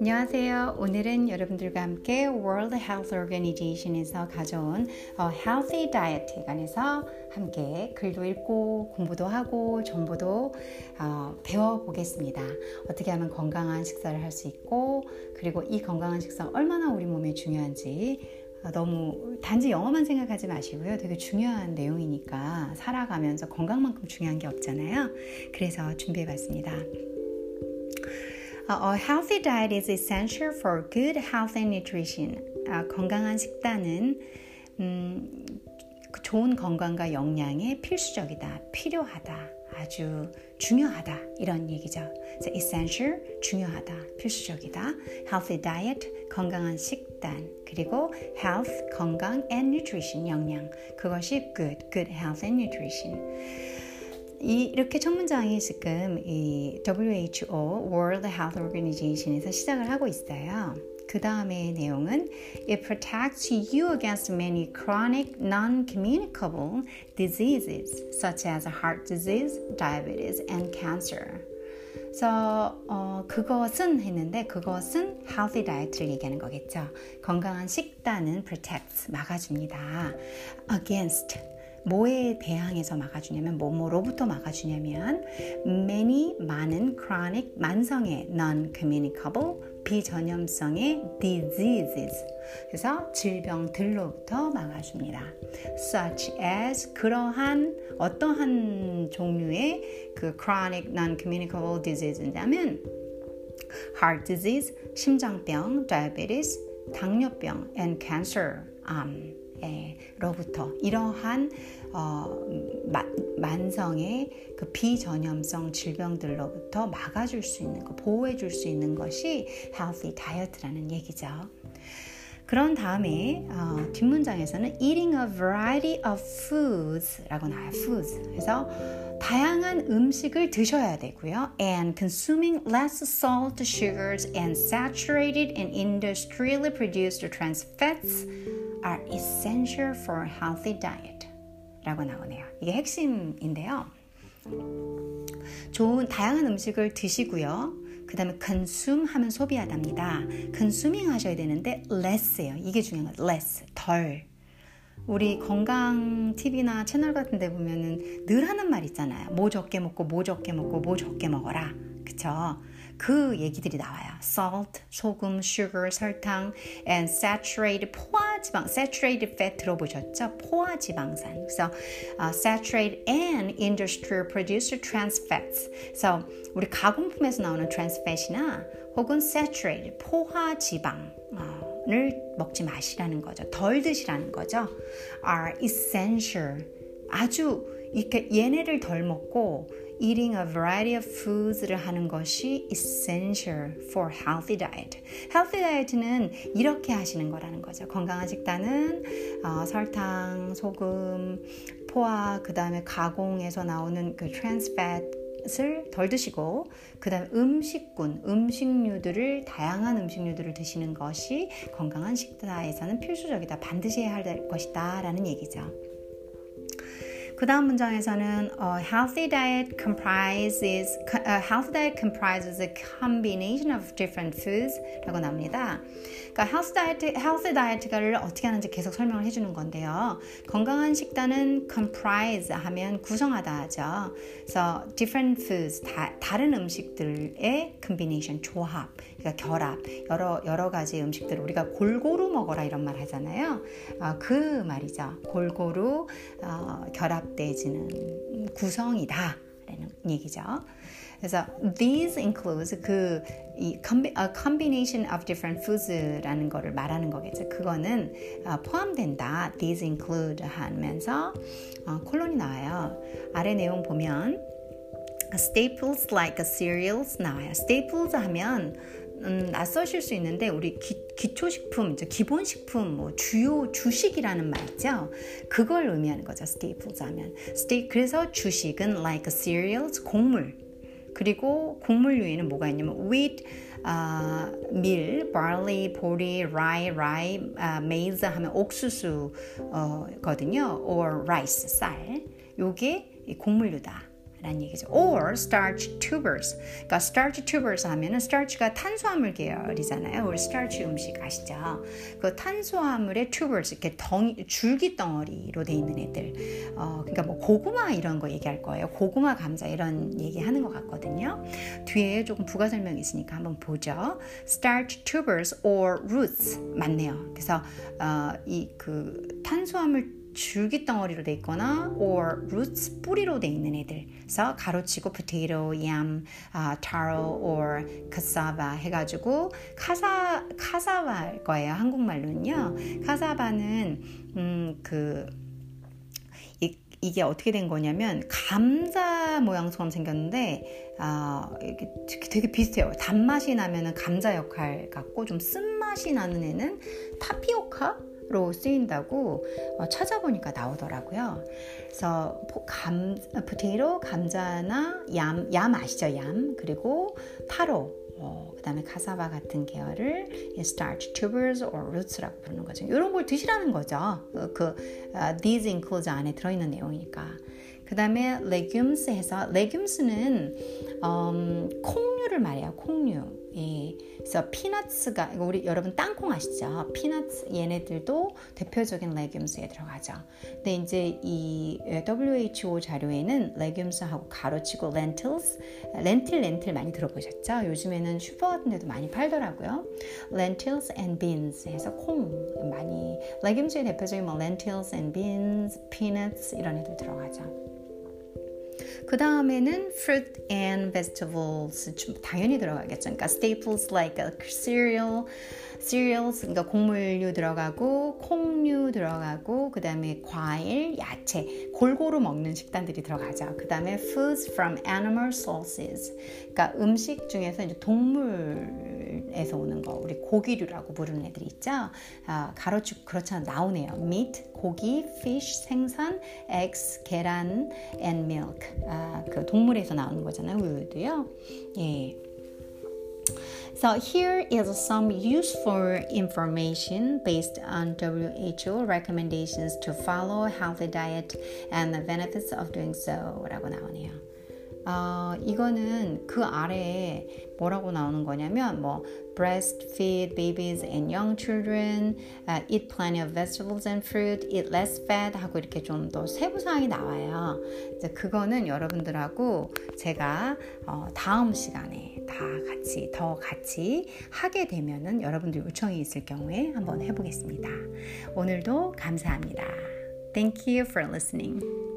안녕하세요. 오늘은 여러분들과 함께 World Health Organization에서 가져온 Healthy Diet에 관해서 함께 글도 읽고 공부도 하고 정보도 어, 배워보겠습니다. 어떻게 하면 건강한 식사를 할 수 있고 그리고 이 건강한 식사 얼마나 우리 몸에 중요한지 어, 너무 단지 영어만 생각하지 마시고요. 되게 중요한 내용이니까 살아가면서 건강만큼 중요한 게 없잖아요. 그래서 준비해 봤습니다. A healthy diet is essential for good health and nutrition. 아, 건강한 식단은 음, 좋은 건강과 영양에 필수적이다, 필요하다, 아주 중요하다 이런 얘기죠. So essential 중요하다, 필수적이다. Healthy diet 건강한 식단 그리고 health 건강 and nutrition 영양 그것이 good, good health and nutrition. 이, 이렇게 첫 문장이 지금 이 WHO World Health Organization에서 시작을 하고 있어요. 그 다음에 내용은 It protects you against many chronic non-communicable diseases such as heart disease, diabetes, and cancer. 그래서 어, 그것은 했는데 그것은 healthy diet를 얘기하는 거겠죠. 건강한 식단은 protects 막아줍니다. against 뭐에 대항해서 막아주냐면 뭐뭐로부터 막아주냐면 many 많은 chronic 만성의 non-communicable 비전염성의 diseases 그래서 질병들로부터 막아줍니다. such as 그러한 어떠한 종류의 그 chronic non-communicable disease냐면 heart disease 심장병, diabetes 당뇨병 and cancer 암 로부터 이러한 어, 마, 만성의 그 비전염성 질병들로부터 막아줄 수 있는 거, 보호해줄 수 있는 것이 healthy diet라는 얘기죠. 그런 다음에 어, 뒷문장에서는 eating a variety of foods라고 나와요. foods. 그래서 다양한 음식을 드셔야 되고요. and consuming less salt, sugars, and saturated and industrially produced trans fats are essential for a healthy diet. 라고 나오네요. 이게 핵심인데요. 좋은 다양한 음식을 드시고요. 그 다음에 consume 하면 소비하답니다. consuming 하셔야 되는데 less예요. 이게 중요한 거 less, 덜. 우리 건강 TV나 채널 같은 데 보면은 늘 하는 말 있잖아요. 뭐 적게 먹고 뭐 적게 먹고 뭐 적게 먹어라. 그쵸? 그 얘기들이 나와요. salt, 소금, sugar, 설탕, and saturated 포화지방, saturated fat 들어보셨죠? 포화지방산. 그래서 uh, saturated and industrial produced trans fats. 그래서 우리 가공품에서 나오는 trans fat이나 혹은 saturated 포화지방. 을 먹지 마시라는 거죠. 덜 드시라는 거죠. are essential. 아주 이렇게 얘네를 덜 먹고 eating a variety of foods를 하는 것이 essential for healthy diet. healthy diet는 이렇게 하시는 거라는 거죠. 건강한 식단은 어, 설탕, 소금, 포화, 그 다음에 가공에서 나오는 그 trans fat 을덜 드시고 그다음 음식군 음식류들을 다양한 음식류들을 드시는 것이 건강한 식단에서는 필수적이다 반드시 해야 할 것이다라는 얘기죠. 그 다음 문장에서는 uh, healthy diet comprises uh, healthy diet comprises a combination of different foods라고 나옵니다. 그러니까 healthy diet healthy diet를 어떻게 하는지 계속 설명을 해주는 건데요. 건강한 식단은 comprise 하면 구성하다 하죠. 그래서 different foods 다, 다른 음식들의 combination 조합, 그러니까 결합 여러 여러 가지 음식들을 우리가 골고루 먹어라 이런 말 하잖아요. 어, 그 말이죠. 골고루 어, 결합 결합되지는 구성이다 라는 얘기죠. 그래서 these includes 그 이 a combination of different foods라는 거를 말하는 거겠죠. 그거는 어, 포함된다. These include 하면서 어, 콜론이 나와요. 아래 내용 보면 staples like cereals 나와요. staples 하면 음, 낯서실 수 있는데 우리 기, 초식품 기본식품, 뭐 주요 주식이라는 말 있죠. 그걸 의미하는 거죠. staples 하면. sta 그래서 주식은 like cereals, 곡물. 그리고 곡물류에는 뭐가 있냐면 wheat, 아, 밀, barley, 보리, rye, rye, 아, maize 하면 옥수수거든요. or rice, 쌀. 요게 곡물류다. 라는 얘기죠. or starch tubers. 그러니까 starch tubers 하면은 starch가 탄수화물 계열이잖아요. 우리 starch 음식 아시죠? 그 탄수화물의 tubers 이렇게 덩 줄기 덩어리로 돼 있는 애들. 어, 그러니까 뭐 고구마 이런 거 얘기할 거예요. 고구마 감자 이런 얘기 하는 것 같거든요. 뒤에 조금 부가 설명이 있으니까 한번 보죠. starch tubers or roots 맞네요. 그래서 어, 이 그 탄수화물 줄기 덩어리로 돼 있거나 or roots 뿌리로 돼 있는 애들. 그래서 가로치고 potato, yam, uh, taro or cassava 해가지고 카사 카사바일 거예요 한국말로는요. 카사바는 음그 이게 어떻게 된 거냐면 감자 모양처럼 생겼는데 아 이게 되게 비슷해요. 단맛이 나면은 감자 역할 같고 좀 쓴맛이 나는 애는 타피오카 로 쓰인다고 어, 찾아보니까 나오더라고요. 그래서 감, potato, 감자나 얌, 얌 아시죠? 얌 그리고 타로 어, 그 다음에 카사바 같은 계열을 starch tubers or roots라고 부르는 거죠. 이런 걸 드시라는 거죠. 어, 그 uh, these includes 안에 들어있는 내용이니까. 그 다음에 legumes 해서 legumes는 음, 콩 류를 말해요. 콩류. 예. 그래서 peanuts가 우리 여러분 땅콩 아시죠? peanuts 얘네들도 대표적인 legumes에 들어가죠. 근데 이제 이 WHO 자료에는 레귤스하고 가로치고 lentils, 렌틸 렌틸 많이 들어보셨죠? 요즘에는 슈퍼 같은 데도 많이 팔더라고요. lentils and beans 해서 콩 많이 레귤스의 대표적인 뭐 lentils and beans, peanuts 이런 애들 들어가죠. 그 다음에는 fruit and vegetables 당연히 들어가겠죠. 그러니까 staples like cereal, cereals 그러니까 곡물류 들어가고 콩류 들어가고 그 다음에 과일, 야채 골고루 먹는 식단들이 들어가죠. 그 다음에 foods from animal sources 그러니까 음식 중에서 이제 동물 에서 오는 거 우리 고기류라고 부르는 애들 있죠. 아, 가로축 그렇잖아 나오네요. meat 고기, fish 생선, eggs 계란 and milk 아, 그 동물에서 나오는 거잖아요. 우유도요. 예. So here is some useful information based on WHO recommendations to follow healthy diet and the benefits of doing so 라고 나오네요. 어, 이거는 그 아래에 뭐라고 나오는 거냐면 뭐 breastfeed babies and young children, uh, eat plenty of vegetables and fruit, eat less fat 하고 이렇게 좀 더 세부 사항이 나와요. 이제 그거는 여러분들하고 제가 어, 다음 시간에 다 같이 더 같이 하게 되면은 여러분들 요청이 있을 경우에 한번 해보겠습니다. 오늘도 감사합니다. Thank you for listening.